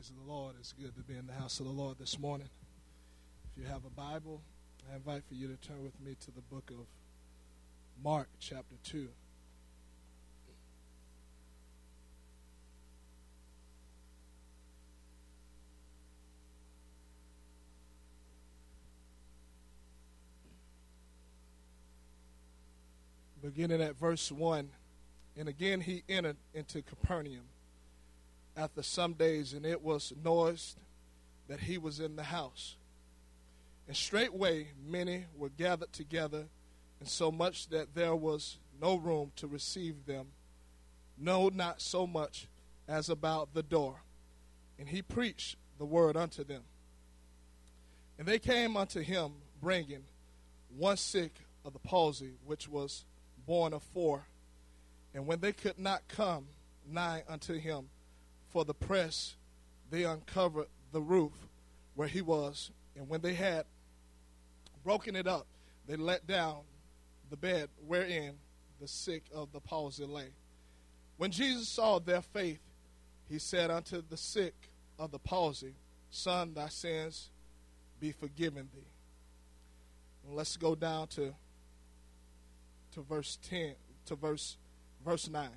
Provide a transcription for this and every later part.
Praise the Lord. It's good to be in the house of the Lord this morning. If you have a Bible, I invite for you to turn with me to the book of Mark, chapter 2. Beginning at verse 1. And again he entered into Capernaum after some days, and it was noised that he was in the house. And straightway many were gathered together, and so much that there was no room to receive them, no, not so much as about the door. And he preached the word unto them. And they came unto him, bringing one sick of the palsy, which was borne of four. And when they could not come nigh unto him, for the press, they uncovered the roof where he was. And when they had broken it up, they let down the bed wherein the sick of the palsy lay. When Jesus saw their faith, he said unto the sick of the palsy, Son, thy sins be forgiven thee. And let's go down to to verse 10 to verse verse 9.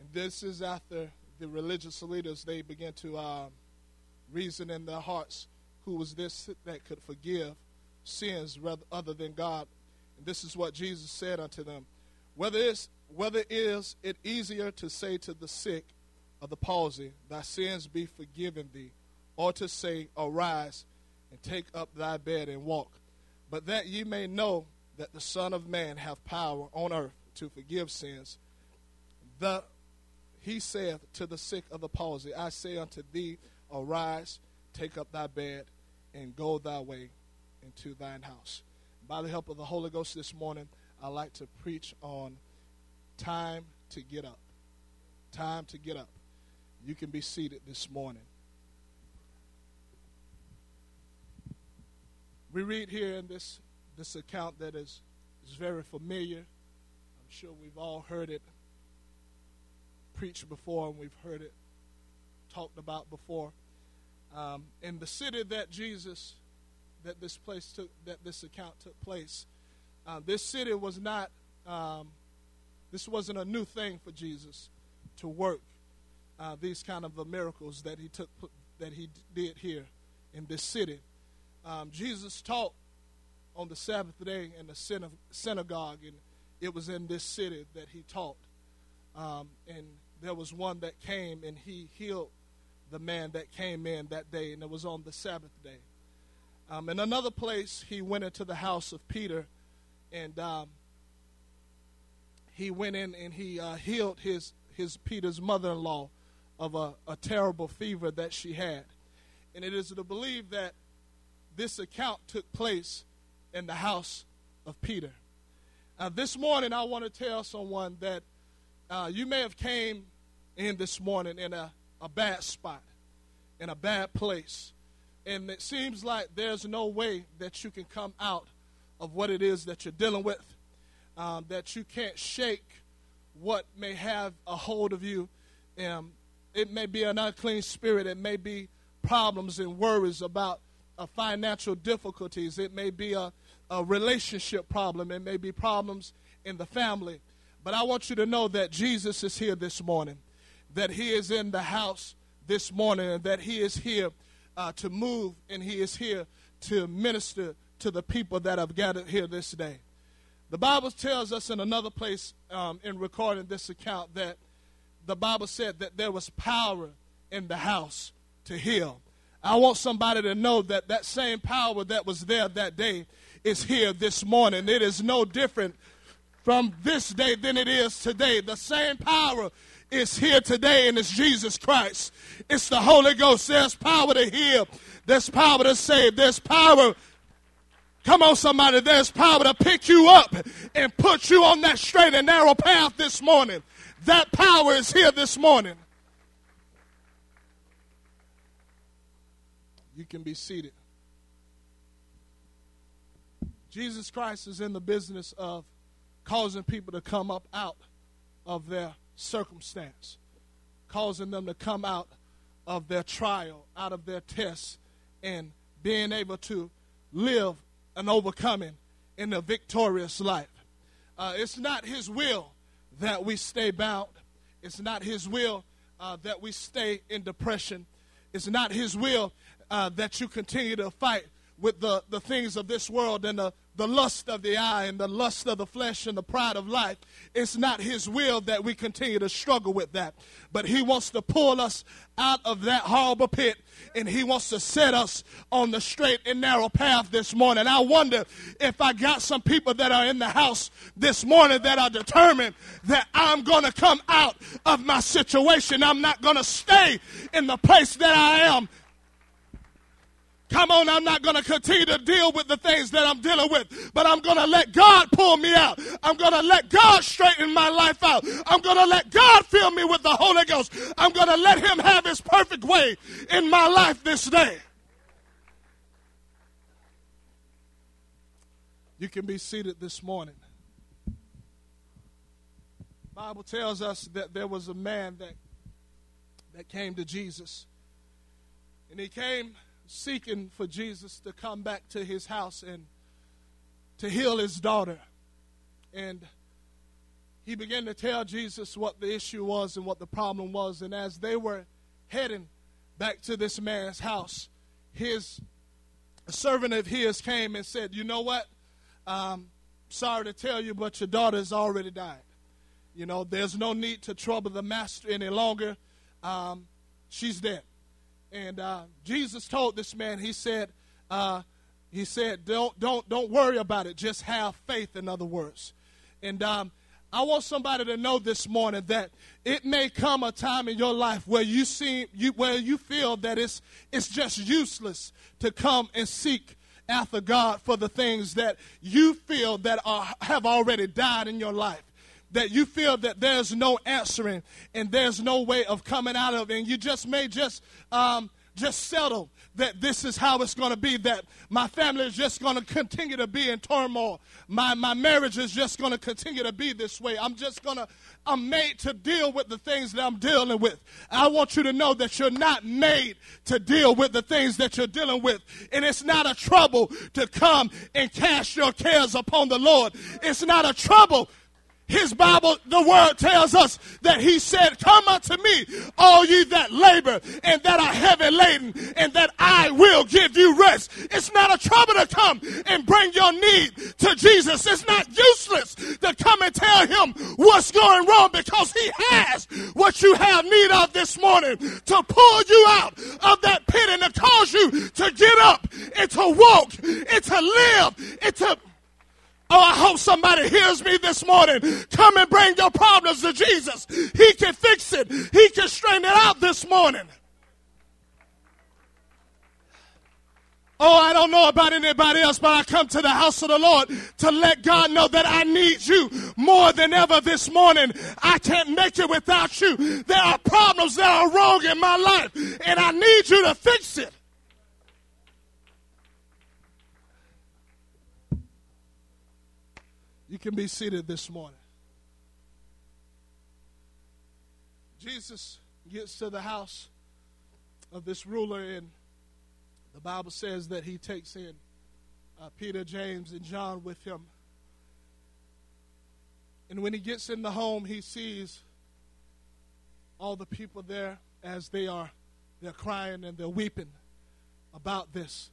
And this is after the religious leaders, they began to uh, reason in their hearts who was this that could forgive sins rather, other than God. And this is what Jesus said unto them. Whether, it's, whether is it easier to say to the sick of the palsy, Thy sins be forgiven thee, or to say, Arise and take up thy bed and walk. But that ye may know that the Son of Man hath power on earth to forgive sins, the he saith to the sick of the palsy, I say unto thee, arise, take up thy bed, and go thy way into thine house. By the help of the Holy Ghost this morning, I like to preach on time to get up. Time to get up. You can be seated this morning. We read here in this, this account that is, is very familiar. I'm sure we've all heard it preached before and we've heard it talked about before. Um, in the city that Jesus, that this place took, that this account took place, uh, this city was not, um, this wasn't a new thing for Jesus to work uh, these kind of the miracles that he took, that he did here in this city. Um, Jesus taught on the Sabbath day in the synagogue, and it was in this city that he taught. Um, and there was one that came and he healed the man that came in that day, and it was on the Sabbath day. Um, in another place, he went into the house of Peter, and um, he went in and he uh, healed his his Peter's mother-in-law of a, a terrible fever that she had. And it is to believe that this account took place in the house of Peter. Now, this morning, I want to tell someone that uh, you may have came in this morning in a, a bad spot, in a bad place. And it seems like there's no way that you can come out of what it is that you're dealing with, um, that you can't shake what may have a hold of you. Um, it may be an unclean spirit, it may be problems and worries about uh, financial difficulties, it may be a, a relationship problem, it may be problems in the family. But I want you to know that Jesus is here this morning, that He is in the house this morning, and that He is here uh, to move, and He is here to minister to the people that have gathered here this day. The Bible tells us in another place um, in recording this account that the Bible said that there was power in the house to heal. I want somebody to know that that same power that was there that day is here this morning. It is no different from this day than it is today. The same power is here today, and it's Jesus Christ. It's the Holy Ghost. There's power to heal, there's power to save, there's power. Come on, somebody. There's power to pick you up and put you on that straight and narrow path this morning. That power is here this morning. You can be seated. Jesus Christ is in the business of causing people to come up out of their circumstance, causing them to come out of their trial, out of their tests, and being able to live an overcoming in a victorious life. Uh, it's not His will that we stay bound. It's not His will uh, that we stay in depression. It's not His will uh, that you continue to fight with the, the things of this world and the, the lust of the eye and the lust of the flesh and the pride of life. It's not His will that we continue to struggle with that. But He wants to pull us out of that horrible pit and He wants to set us on the straight and narrow path this morning. I wonder if I got some people that are in the house this morning that are determined that I'm going to come out of my situation. I'm not going to stay in the place that I am Come on, I'm not going to continue to deal with the things that I'm dealing with, but I'm going to let God pull me out. I'm going to let God straighten my life out. I'm going to let God fill me with the Holy Ghost. I'm going to let Him have His perfect way in my life this day. You can be seated this morning. Bible tells us that there was a man that that came to Jesus. And he came seeking for Jesus to come back to his house and to heal his daughter. And he began to tell Jesus what the issue was and what the problem was. And as they were heading back to this man's house, his servant of his came and said, You know what? Um, sorry to tell you, but your daughter has already died. You know, there's no need to trouble the master any longer. Um, she's dead. And uh, Jesus told this man, he said, uh, he said, don't, don't, don't worry about it. Just have faith, in other words. And um, I want somebody to know this morning that it may come a time in your life where you see, you, where you feel that it's, it's just useless to come and seek after God for the things that you feel that are, have already died in your life that you feel that there's no answering and there's no way of coming out of and you just may just um, just settle that this is how it's going to be, that my family is just going to continue to be in turmoil. My, my marriage is just going to continue to be this way. I'm just going to, I'm made to deal with the things that I'm dealing with. I want you to know that you're not made to deal with the things that you're dealing with. And it's not a trouble to come and cast your cares upon the Lord. It's not a trouble his Bible, the word tells us that he said, Come unto me, all ye that labor and that are heavy laden, and that I will give you rest. It's not a trouble to come and bring your need to Jesus. It's not useless to come and tell him what's going wrong because he has what you have need of this morning to pull you out of that pit and to cause you to get up and to walk and to live and to Oh, I hope somebody hears me this morning. Come and bring your problems to Jesus. He can fix it. He can straighten it out this morning. Oh, I don't know about anybody else, but I come to the house of the Lord to let God know that I need you more than ever this morning. I can't make it without you. There are problems that are wrong in my life, and I need you to fix it. You can be seated this morning. Jesus gets to the house of this ruler, and the Bible says that he takes in uh, Peter, James, and John with him. And when he gets in the home, he sees all the people there as they are they're crying and they're weeping about this.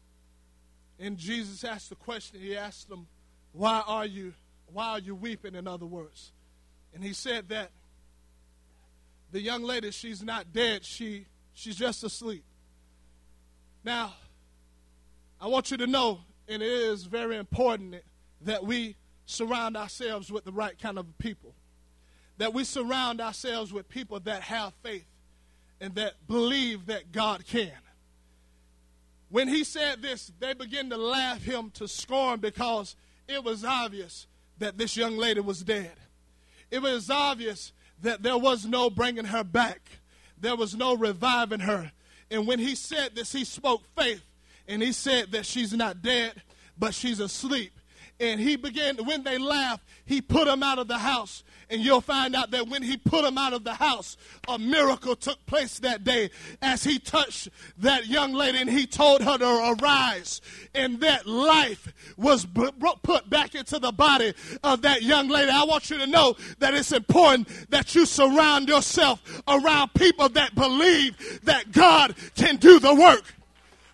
And Jesus asked the question, he asked them, Why are you why are you weeping, in other words? And he said that the young lady, she's not dead, she, she's just asleep. Now, I want you to know, and it is very important that we surround ourselves with the right kind of people. That we surround ourselves with people that have faith and that believe that God can. When he said this, they began to laugh him to scorn because it was obvious that this young lady was dead. It was obvious that there was no bringing her back, there was no reviving her. And when he said this, he spoke faith and he said that she's not dead, but she's asleep. And he began, when they laughed, he put them out of the house. And you'll find out that when he put them out of the house, a miracle took place that day as he touched that young lady and he told her to arise. And that life was put back into the body of that young lady. I want you to know that it's important that you surround yourself around people that believe that God can do the work.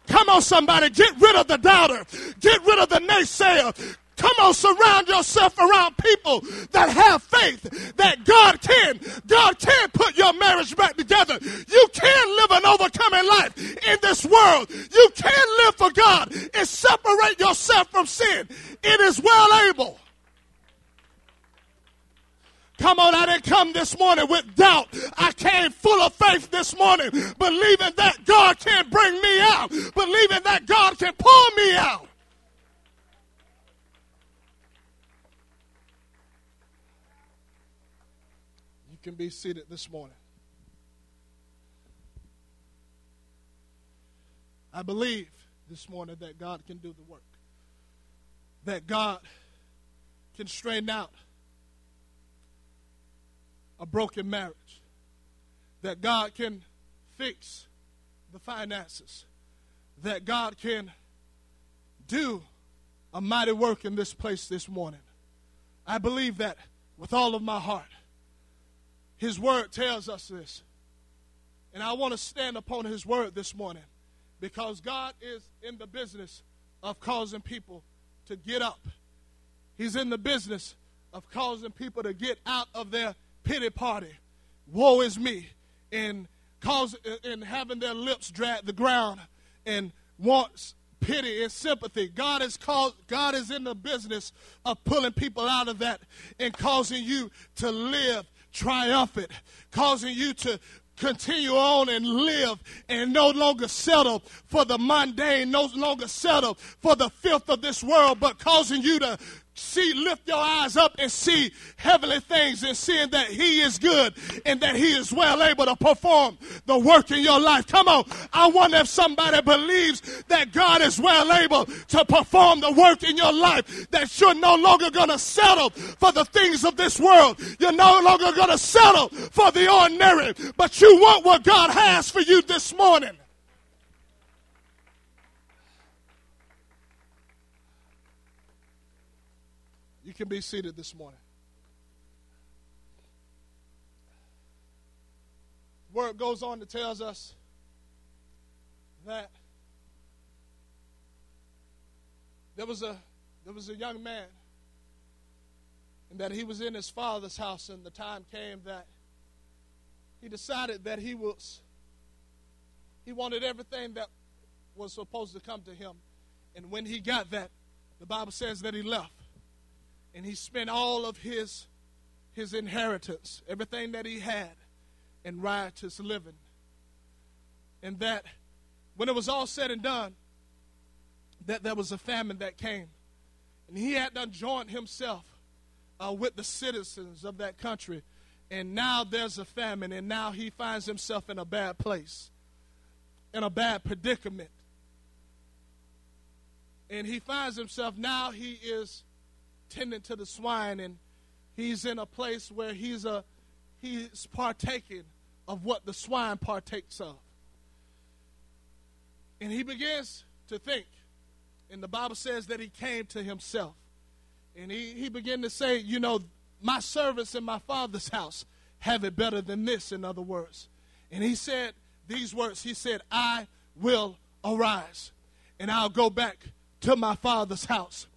Come on, somebody, get rid of the doubter, get rid of the naysayer, Come on, surround yourself around people that have faith that God can. God can put your marriage back together. You can live an overcoming life in this world. You can live for God and separate yourself from sin. It is well able. Come on, I didn't come this morning with doubt. I came full of faith this morning, believing that God can bring me out, believing that God can pull me out. Can be seated this morning. I believe this morning that God can do the work, that God can straighten out a broken marriage, that God can fix the finances, that God can do a mighty work in this place this morning. I believe that with all of my heart. His word tells us this. And I want to stand upon his word this morning because God is in the business of causing people to get up. He's in the business of causing people to get out of their pity party. Woe is me. And cause and having their lips drag the ground and wants pity and sympathy. God is called God is in the business of pulling people out of that and causing you to live triumphant, causing you to continue on and live and no longer settle for the mundane, no longer settle for the filth of this world, but causing you to see, lift your eyes up and see heavenly things and seeing that He is good and that He is well able to perform the work in your life. Come on. I wonder if somebody believes that God is well able to perform the work in your life, that you're no longer going to settle for the things of this world. You're no longer going to settle for the ordinary, but you want what God has for you this morning. You can be seated this morning. Word goes on to tells us that there was a there was a young man and that he was in his father's house and the time came that he decided that he was he wanted everything that was supposed to come to him and when he got that the bible says that he left and he spent all of his his inheritance, everything that he had, in riotous living. And that when it was all said and done, that there was a famine that came. And he had done joined himself uh, with the citizens of that country. And now there's a famine, and now he finds himself in a bad place, in a bad predicament. And he finds himself now, he is tending to the swine and he's in a place where he's a he's partaking of what the swine partakes of. And he begins to think. And the Bible says that he came to himself. And he, he began to say, you know, my servants in my father's house have it better than this, in other words. And he said these words He said, I will arise and I'll go back to my father's house.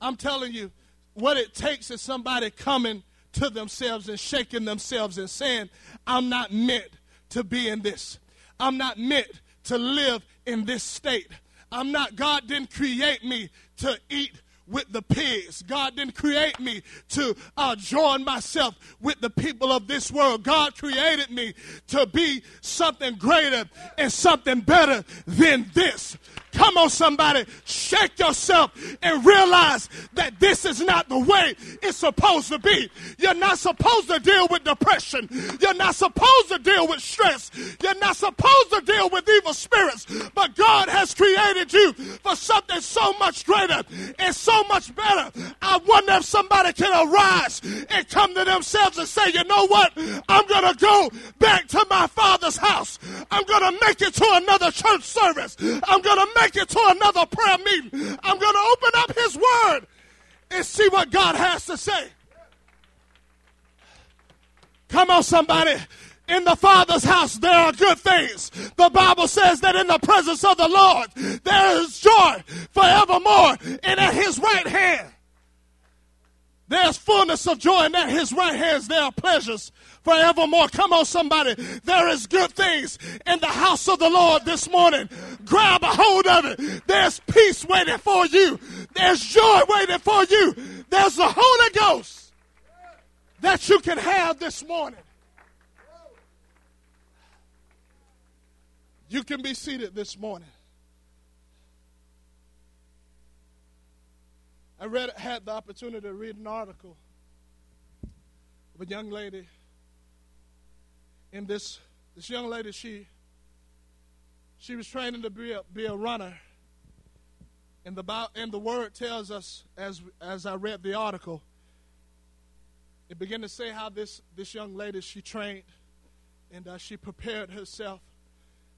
I'm telling you, what it takes is somebody coming to themselves and shaking themselves and saying, I'm not meant to be in this. I'm not meant to live in this state. I'm not, God didn't create me to eat with the pigs. God didn't create me to uh, join myself with the people of this world. God created me to be something greater and something better than this. Come on, somebody, shake yourself and realize that this is not the way it's supposed to be. You're not supposed to deal with depression. You're not supposed to deal with stress. You're not supposed to deal with evil spirits. But God has created you for something so much greater and so much better. I wonder if somebody can arise and come to themselves and say, you know what? I'm going to go back to my father's house. I'm going to make it to another church service. I'm going to make it to another prayer meeting. I'm going to open up his word and see what God has to say. Come on, somebody. In the Father's house, there are good things. The Bible says that in the presence of the Lord, there is joy forevermore. And at his right hand, there's fullness of joy, and at his right hands there are pleasures forevermore. Come on, somebody. There is good things in the house of the Lord this morning. Grab a hold of it. There's peace waiting for you. There's joy waiting for you. There's the Holy Ghost that you can have this morning. You can be seated this morning. I read, had the opportunity to read an article of a young lady. And this, this young lady, she, she was training to be a, be a runner. And the, and the word tells us, as, as I read the article, it began to say how this, this young lady, she trained and uh, she prepared herself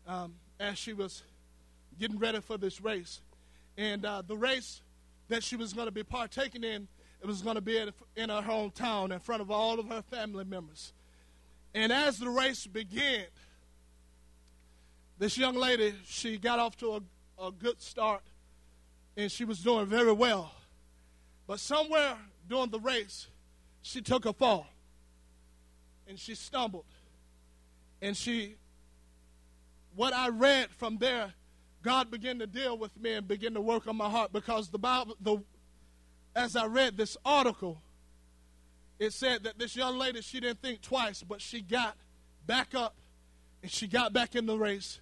um, as she was getting ready for this race. And uh, the race that she was going to be partaking in, it was going to be in her hometown in front of all of her family members. And as the race began, this young lady, she got off to a, a good start and she was doing very well. But somewhere during the race, she took a fall and she stumbled. And she what I read from there, God began to deal with me and begin to work on my heart because the Bible, the, as I read this article, it said that this young lady, she didn't think twice, but she got back up and she got back in the race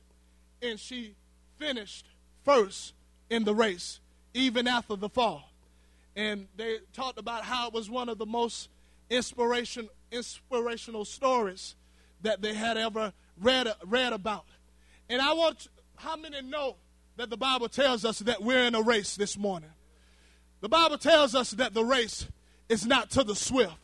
and she finished first in the race, even after the fall. And they talked about how it was one of the most inspiration, inspirational stories that they had ever read, read about. And I want, how many know that the Bible tells us that we're in a race this morning? The Bible tells us that the race is not to the swift.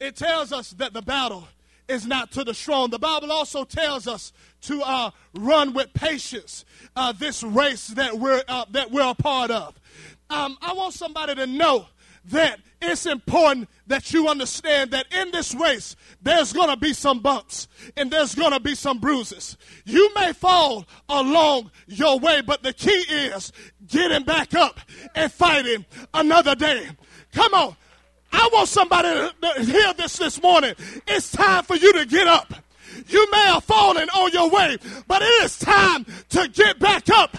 It tells us that the battle is not to the strong. The Bible also tells us to uh, run with patience uh, this race that we're uh, that we're a part of. Um, I want somebody to know that it's important that you understand that in this race, there's going to be some bumps and there's going to be some bruises. You may fall along your way, but the key is getting back up and fighting another day. Come on. I want somebody to hear this this morning. It's time for you to get up. You may have fallen on your way, but it is time to get back up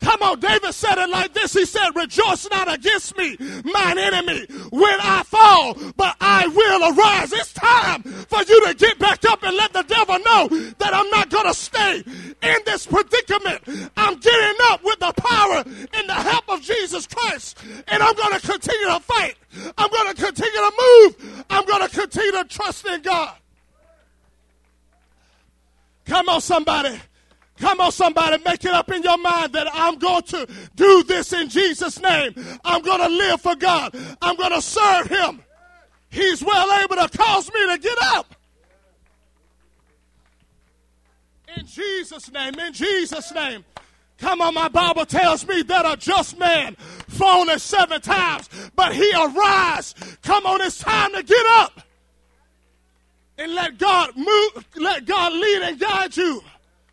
Come on, David said it like this. He said, Rejoice not against me, mine enemy, when I fall, but I will arise. It's time for you to get back up and let the devil know that I'm not going to stay in this predicament. I'm getting up with the power and the help of Jesus Christ, and I'm going to continue to fight. I'm going to continue to move. I'm going to continue to trust in God. Come on, somebody. Come on, somebody, make it up in your mind that I'm going to do this in Jesus' name. I'm going to live for God. I'm going to serve Him. He's well able to cause me to get up. In Jesus' name, in Jesus' name. Come on, my Bible tells me that a just man fallen seven times, but he arise. Come on, it's time to get up and let God move, let God lead and guide you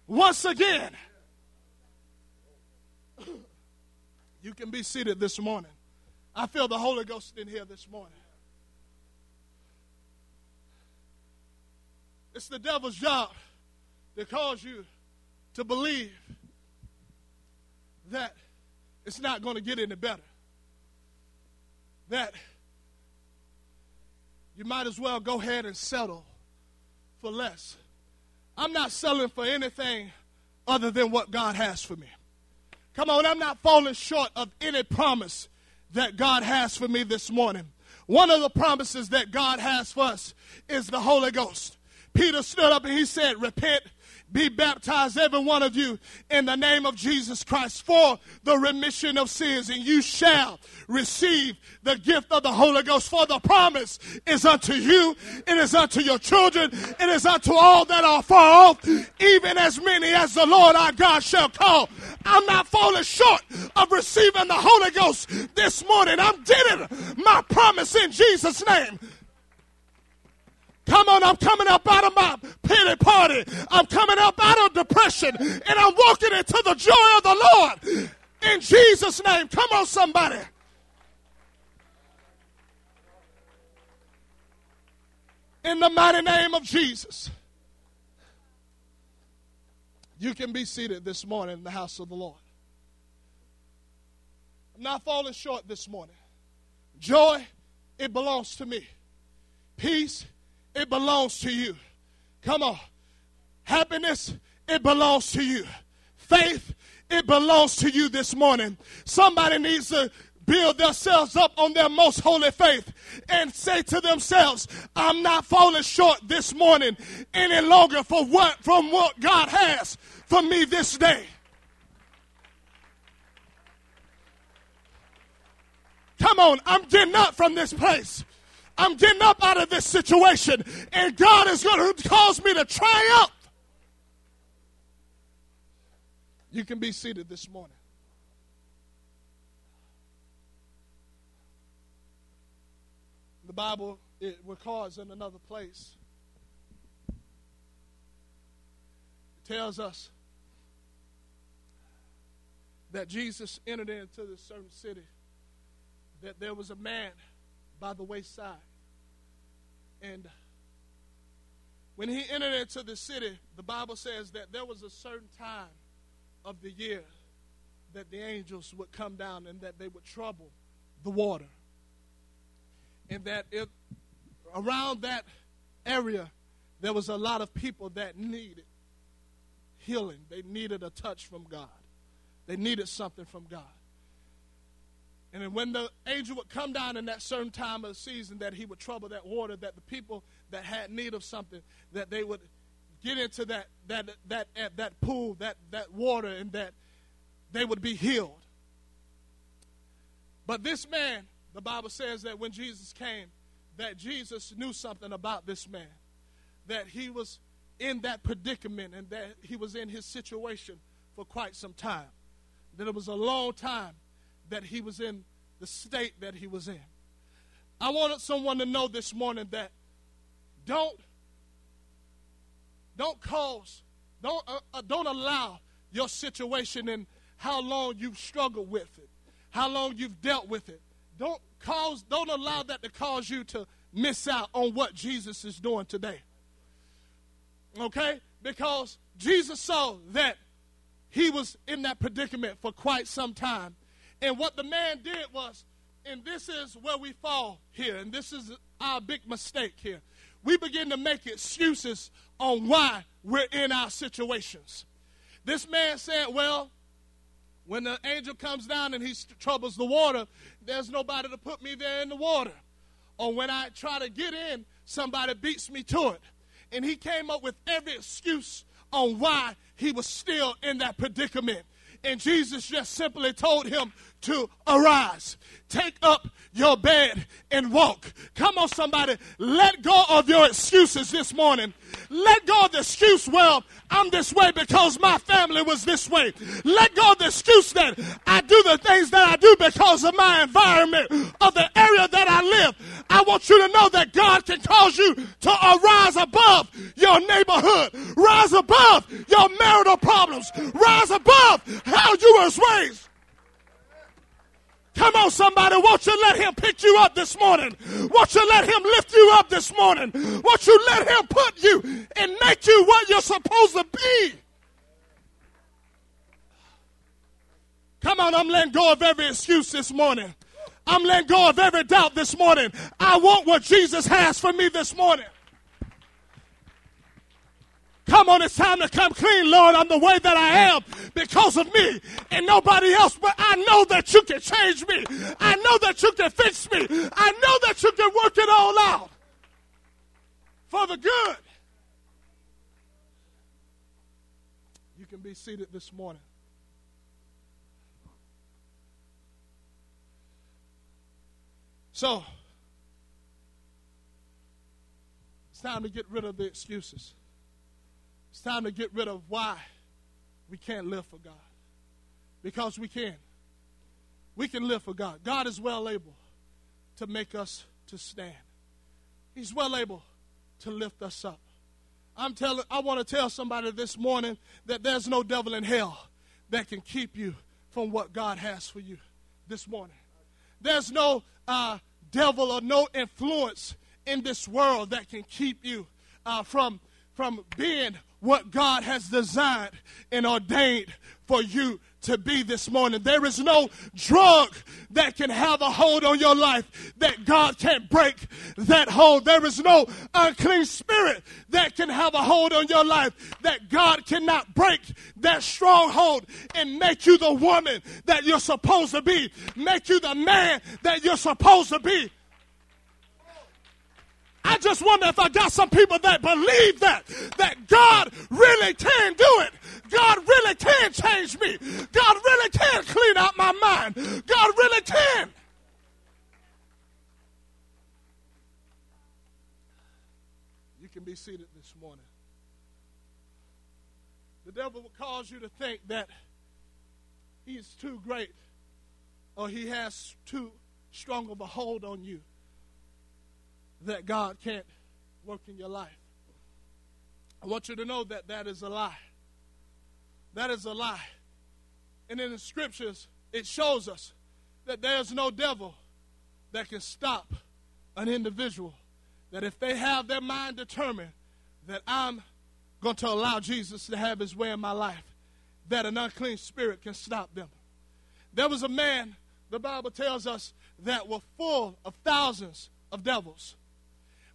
once again. You can be seated this morning. I feel the Holy Ghost in here this morning. It's the devil's job to cause you to believe that it's not going to get any better. That you might as well go ahead and settle for less. I'm not selling for anything other than what God has for me. Come on, I'm not falling short of any promise that God has for me this morning. One of the promises that God has for us is the Holy Ghost. Peter stood up and he said, Repent be baptized, every one of you, in the name of Jesus Christ for the remission of sins, and you shall receive the gift of the Holy Ghost. For the promise is unto you, it is unto your children, it is unto all that are far off, even as many as the Lord our God shall call. I'm not falling short of receiving the Holy Ghost this morning. I'm getting my promise in Jesus' name. Come on, I'm coming up out of my pity party. I'm coming up out of depression and I'm walking into the joy of the Lord. In Jesus' name. Come on, somebody. In the mighty name of Jesus. You can be seated this morning in the house of the Lord. I'm not falling short this morning. Joy, it belongs to me. Peace, it belongs to you. Come on. Happiness, it belongs to you. Faith, it belongs to you this morning. Somebody needs to build themselves up on their most holy faith and say to themselves, I'm not falling short this morning any longer for what from what God has for me this day. Come on, I'm getting up from this place. I'm getting up out of this situation, and God is going to cause me to triumph. You can be seated this morning. The Bible it records in another place. It tells us that Jesus entered into this certain city, that there was a man by the wayside. And when he entered into the city, the Bible says that there was a certain time of the year that the angels would come down and that they would trouble the water. And that around that area, there was a lot of people that needed healing. They needed a touch from God, they needed something from God. And then when the angel would come down in that certain time of the season that he would trouble that water, that the people that had need of something, that they would get into that that that that, that pool, that that water, and that they would be healed. But this man, the Bible says that when Jesus came, that Jesus knew something about this man, that he was in that predicament and that he was in his situation for quite some time. That it was a long time that he was in the state that he was in. I wanted someone to know this morning that don't don't cause don't uh, uh, don't allow your situation and how long you've struggled with it, how long you've dealt with it. Don't cause don't allow that to cause you to miss out on what Jesus is doing today. Okay? Because Jesus saw that he was in that predicament for quite some time and what the man did was, and this is where we fall here, and this is our big mistake here. We begin to make excuses on why we're in our situations. This man said, Well, when the angel comes down and he troubles the water, there's nobody to put me there in the water. Or when I try to get in, somebody beats me to it. And he came up with every excuse on why he was still in that predicament. And Jesus just simply told him to arise. Take up your bed and walk. Come on, somebody. Let go of your excuses this morning. Let go of the excuse, well, I'm this way because my family was this way. Let go of the excuse that I do the things that I do because of my environment, of the area that I live. I want you to know that God can cause you to arise above your neighborhood, rise above your marital problems, rise above how you was raised. Come on, somebody. Won't you let him pick you up this morning? Won't you let him lift you up this morning? Won't you let him put you and make you what you're supposed to be? Come on, I'm letting go of every excuse this morning. I'm letting go of every doubt this morning. I want what Jesus has for me this morning. Come on, it's time to come clean, Lord. I'm the way that I am because of me and nobody else. But I know that you can change me. I know that you can fix me. I know that you can work it all out for the good. You can be seated this morning. So, it's time to get rid of the excuses. Time to get rid of why we can't live for God. Because we can. We can live for God. God is well able to make us to stand. He's well able to lift us up. I'm telling I want to tell somebody this morning that there's no devil in hell that can keep you from what God has for you this morning. There's no uh, devil or no influence in this world that can keep you uh, from, from being what God has designed and ordained for you to be this morning. There is no drug that can have a hold on your life that God can't break that hold. There is no unclean spirit that can have a hold on your life that God cannot break that stronghold and make you the woman that you're supposed to be, make you the man that you're supposed to be. I just wonder if I got some people that believe that, that God really can do it. God really can change me. God really can clean out my mind. God really can. You can be seated this morning. The devil will cause you to think that he's too great or he has too strong of a hold on you that God can't work in your life. I want you to know that that is a lie. That is a lie. And in the scriptures, it shows us that there's no devil that can stop an individual. That if they have their mind determined that I'm going to allow Jesus to have his way in my life, that an unclean spirit can stop them. There was a man, the Bible tells us, that were full of thousands of devils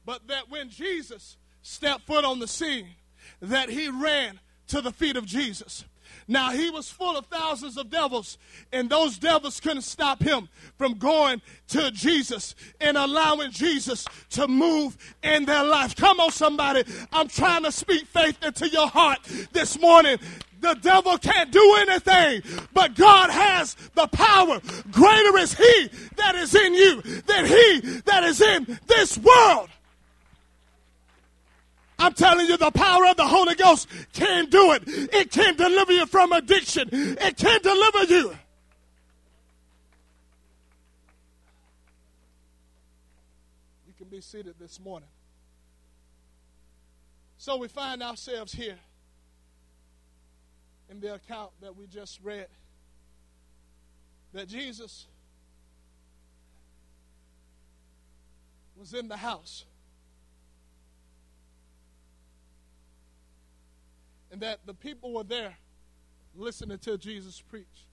but that when Jesus stepped foot on the scene, that he ran to the feet of Jesus. Now he was full of thousands of devils, and those devils couldn't stop him from going to Jesus and allowing Jesus to move in their life. Come on, somebody. I'm trying to speak faith into your heart this morning. The devil can't do anything, but God has the power. Greater is he that is in you than he that is in this world. I'm telling you, the power of the Holy Ghost can do it. It can deliver you from addiction. It can deliver you. You can be seated this morning. So we find ourselves here in the account that we just read that Jesus was in the house and that the people were there listening to Jesus preach.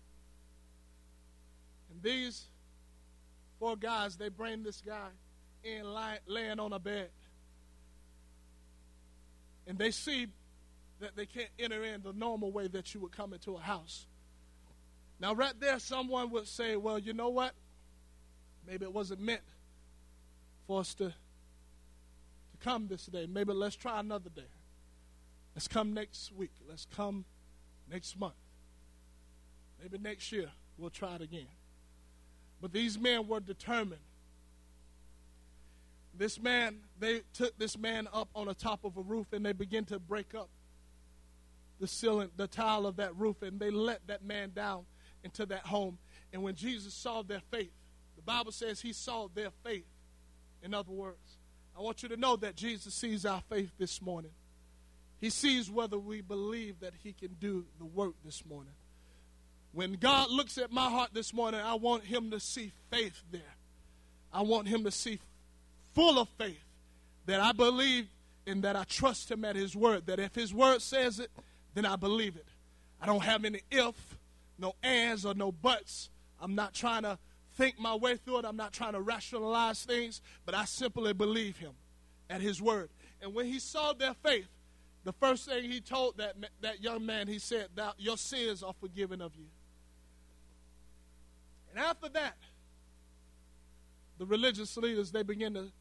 And these four guys, they bring this guy in lying, laying on a bed. And they see that they can't enter in the normal way that you would come into a house. Now, right there, someone would say, well, you know what? Maybe it wasn't meant for us to, to come this day. Maybe let's try another day. Let's come next week. Let's come next month. Maybe next year we'll try it again. But these men were determined. This man, they took this man up on the top of a roof and they began to break up the ceiling, the tile of that roof, and they let that man down into that home. And when Jesus saw their faith, the Bible says he saw their faith. In other words, I want you to know that Jesus sees our faith this morning. He sees whether we believe that He can do the work this morning. When God looks at my heart this morning, I want Him to see faith there. I want Him to see full of faith that I believe and that I trust Him at His word. That if His word says it, then I believe it. I don't have any if, no ands, or no buts. I'm not trying to think my way through it. I'm not trying to rationalize things, but I simply believe Him at His word. And when He saw their faith, the first thing he told that, that young man, he said, Thou, Your sins are forgiven of you. And after that, the religious leaders, they begin to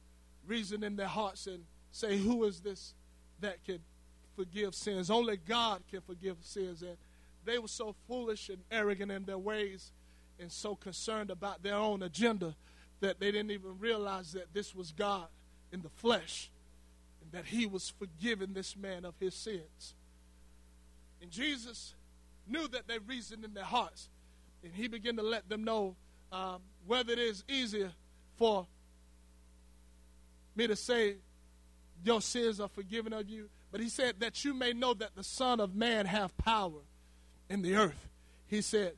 reason in their hearts and say, Who is this that can forgive sins? Only God can forgive sins. And they were so foolish and arrogant in their ways and so concerned about their own agenda that they didn't even realize that this was God in the flesh that he was forgiving this man of his sins. And Jesus knew that they reasoned in their hearts, and he began to let them know um, whether it is easier for me to say, Your sins are forgiven of you. But he said, That you may know that the Son of Man have power in the earth. He said,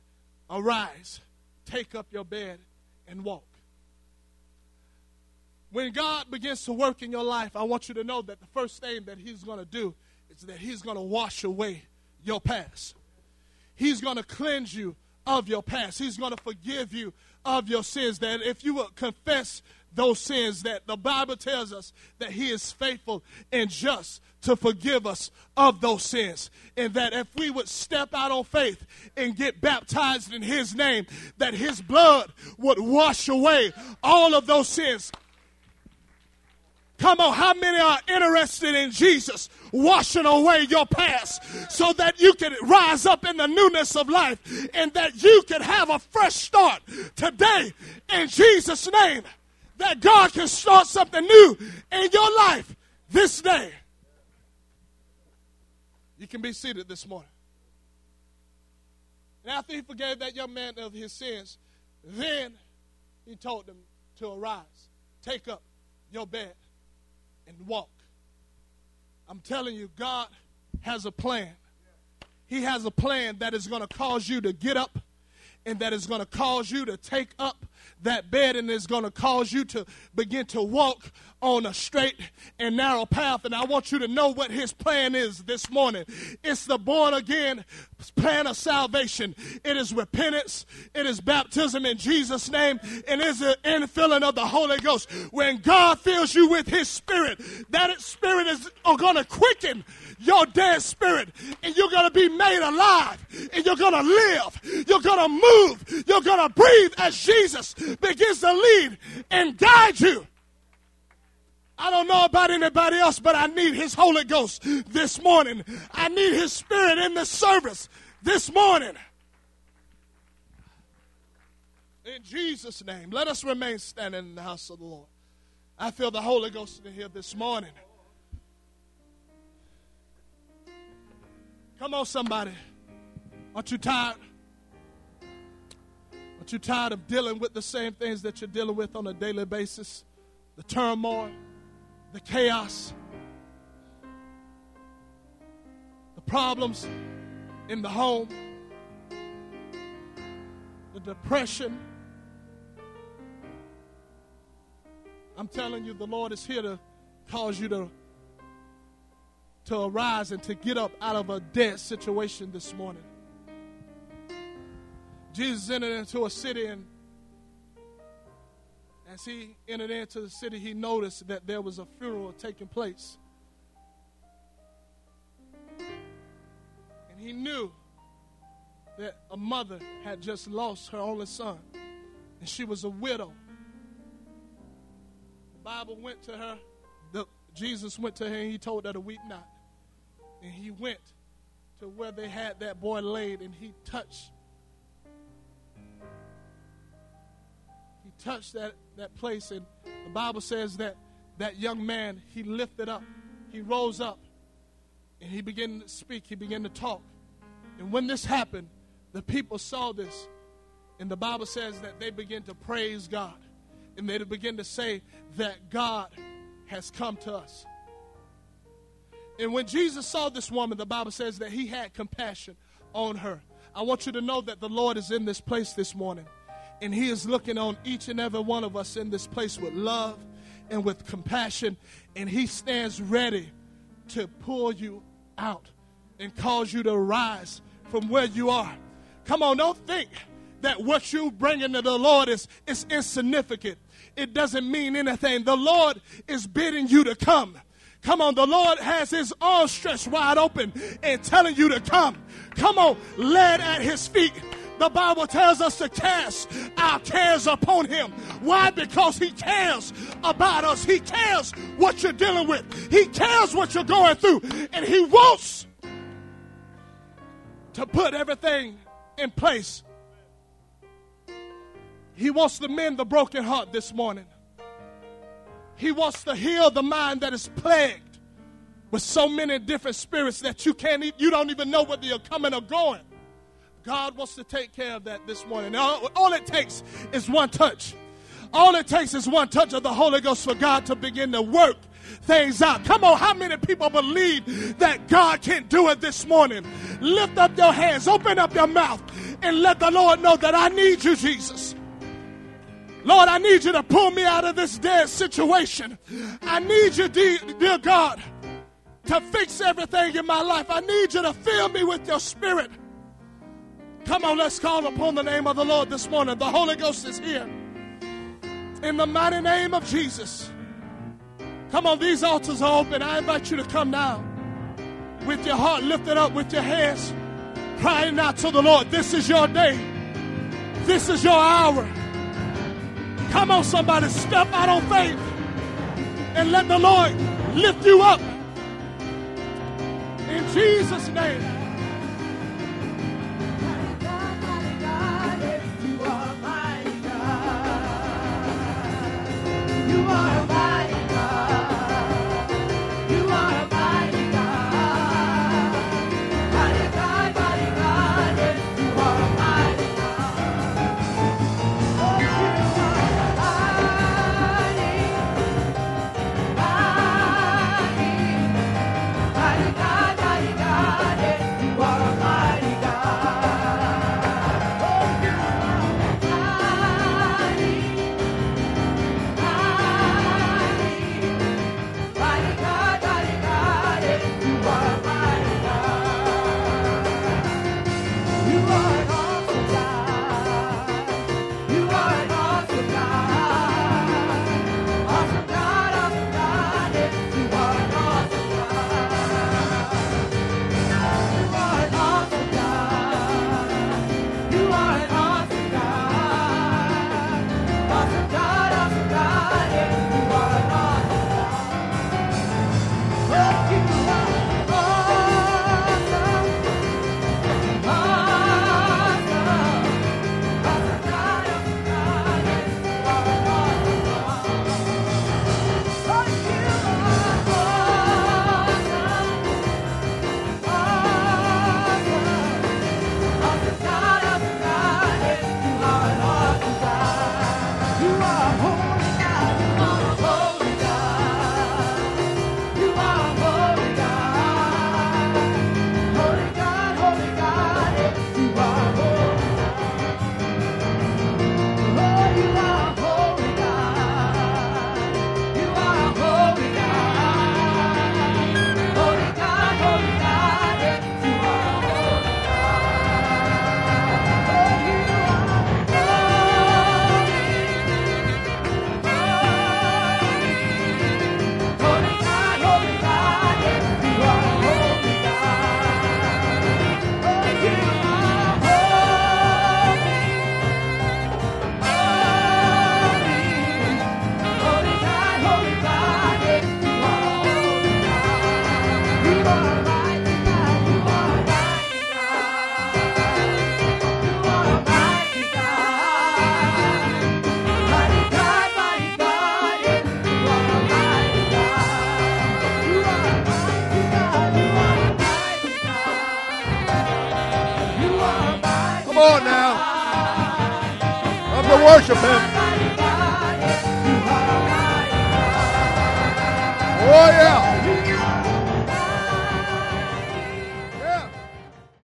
Arise, take up your bed, and walk. When God begins to work in your life, I want you to know that the first thing that He's going to do is that He's going to wash away your past. He's going to cleanse you of your past. He's going to forgive you of your sins. That if you will confess those sins, that the Bible tells us that He is faithful and just to forgive us of those sins. And that if we would step out on faith and get baptized in His name, that His blood would wash away all of those sins. Come on, how many are interested in Jesus washing away your past so that you can rise up in the newness of life and that you can have a fresh start today in Jesus' name? That God can start something new in your life this day. You can be seated this morning. And after he forgave that young man of his sins, then he told them to arise, take up your bed, and walk. I'm telling you, God has a plan. He has a plan that is going to cause you to get up and that is going to cause you to take up that bed and is going to cause you to begin to walk on a straight and narrow path. And I want you to know what his plan is this morning. It's the born again plan of salvation. It is repentance. It is baptism in Jesus' name. And it is the infilling of the Holy Ghost. When God fills you with his spirit, that spirit is going to quicken your dead spirit and you're going to be made alive and you're going to live. You're going to move. You're going to breathe as Jesus begins to lead and guide you. I don't know about anybody else, but I need His Holy Ghost this morning. I need His Spirit in the service this morning. In Jesus' name, let us remain standing in the house of the Lord. I feel the Holy Ghost in here this morning. Come on, somebody. Aren't you tired? Aren't you tired of dealing with the same things that you're dealing with on a daily basis? The turmoil, the chaos, the problems in the home, the depression. I'm telling you, the Lord is here to cause you to to arise and to get up out of a dead situation this morning. Jesus entered into a city, and as he entered into the city, he noticed that there was a funeral taking place. And he knew that a mother had just lost her only son, and she was a widow. The Bible went to her, the, Jesus went to her, and he told her to weep not. And he went to where they had that boy laid and he touched touched that, that place. And the Bible says that that young man he lifted up he rose up and he began to speak he began to talk. And when this happened the people saw this. And the Bible says that they began to praise God. And they began to say that God has come to us. And when Jesus saw this woman, the Bible says that he had compassion on her. I want you to know that the Lord is in this place this morning. And he is looking on each and every one of us in this place with love and with compassion. And he stands ready to pull you out and cause you to rise from where you are. Come on, don't think that what you bring into the Lord is, is insignificant. It doesn't mean anything. The Lord is bidding you to come. Come on, the Lord has his arms stretched wide open and telling you to come. Come on, led at his feet. The Bible tells us to cast our cares upon him. Why? Because he cares about us. He cares what you're dealing with. He cares what you're going through. And he wants to put everything in place. He wants to mend the broken heart this morning. He wants to heal the mind that is plagued with so many different spirits that you can't you don't even know whether you're coming or going. God wants to take care of that this morning. All, all it takes is one touch. All it takes is one touch of the Holy Ghost for God to begin to work things out. Come on, how many people believe that God can do it this morning? Lift up your hands, open up your mouth, and let the Lord know that I need you, Jesus. Lord, I need you to pull me out of this dead situation. I need you, dear God, to fix everything in my life. I need you to fill me with your spirit. Come on, let's call upon the name of the Lord this morning. The Holy Ghost is here. In the mighty name of Jesus. Come on, these altars are open. I invite you to come now with your heart lifted up, with your hands crying out to the Lord. This is your day. This is your hour. Come on, somebody, step out on faith and let the Lord lift you up. In Jesus' name. You are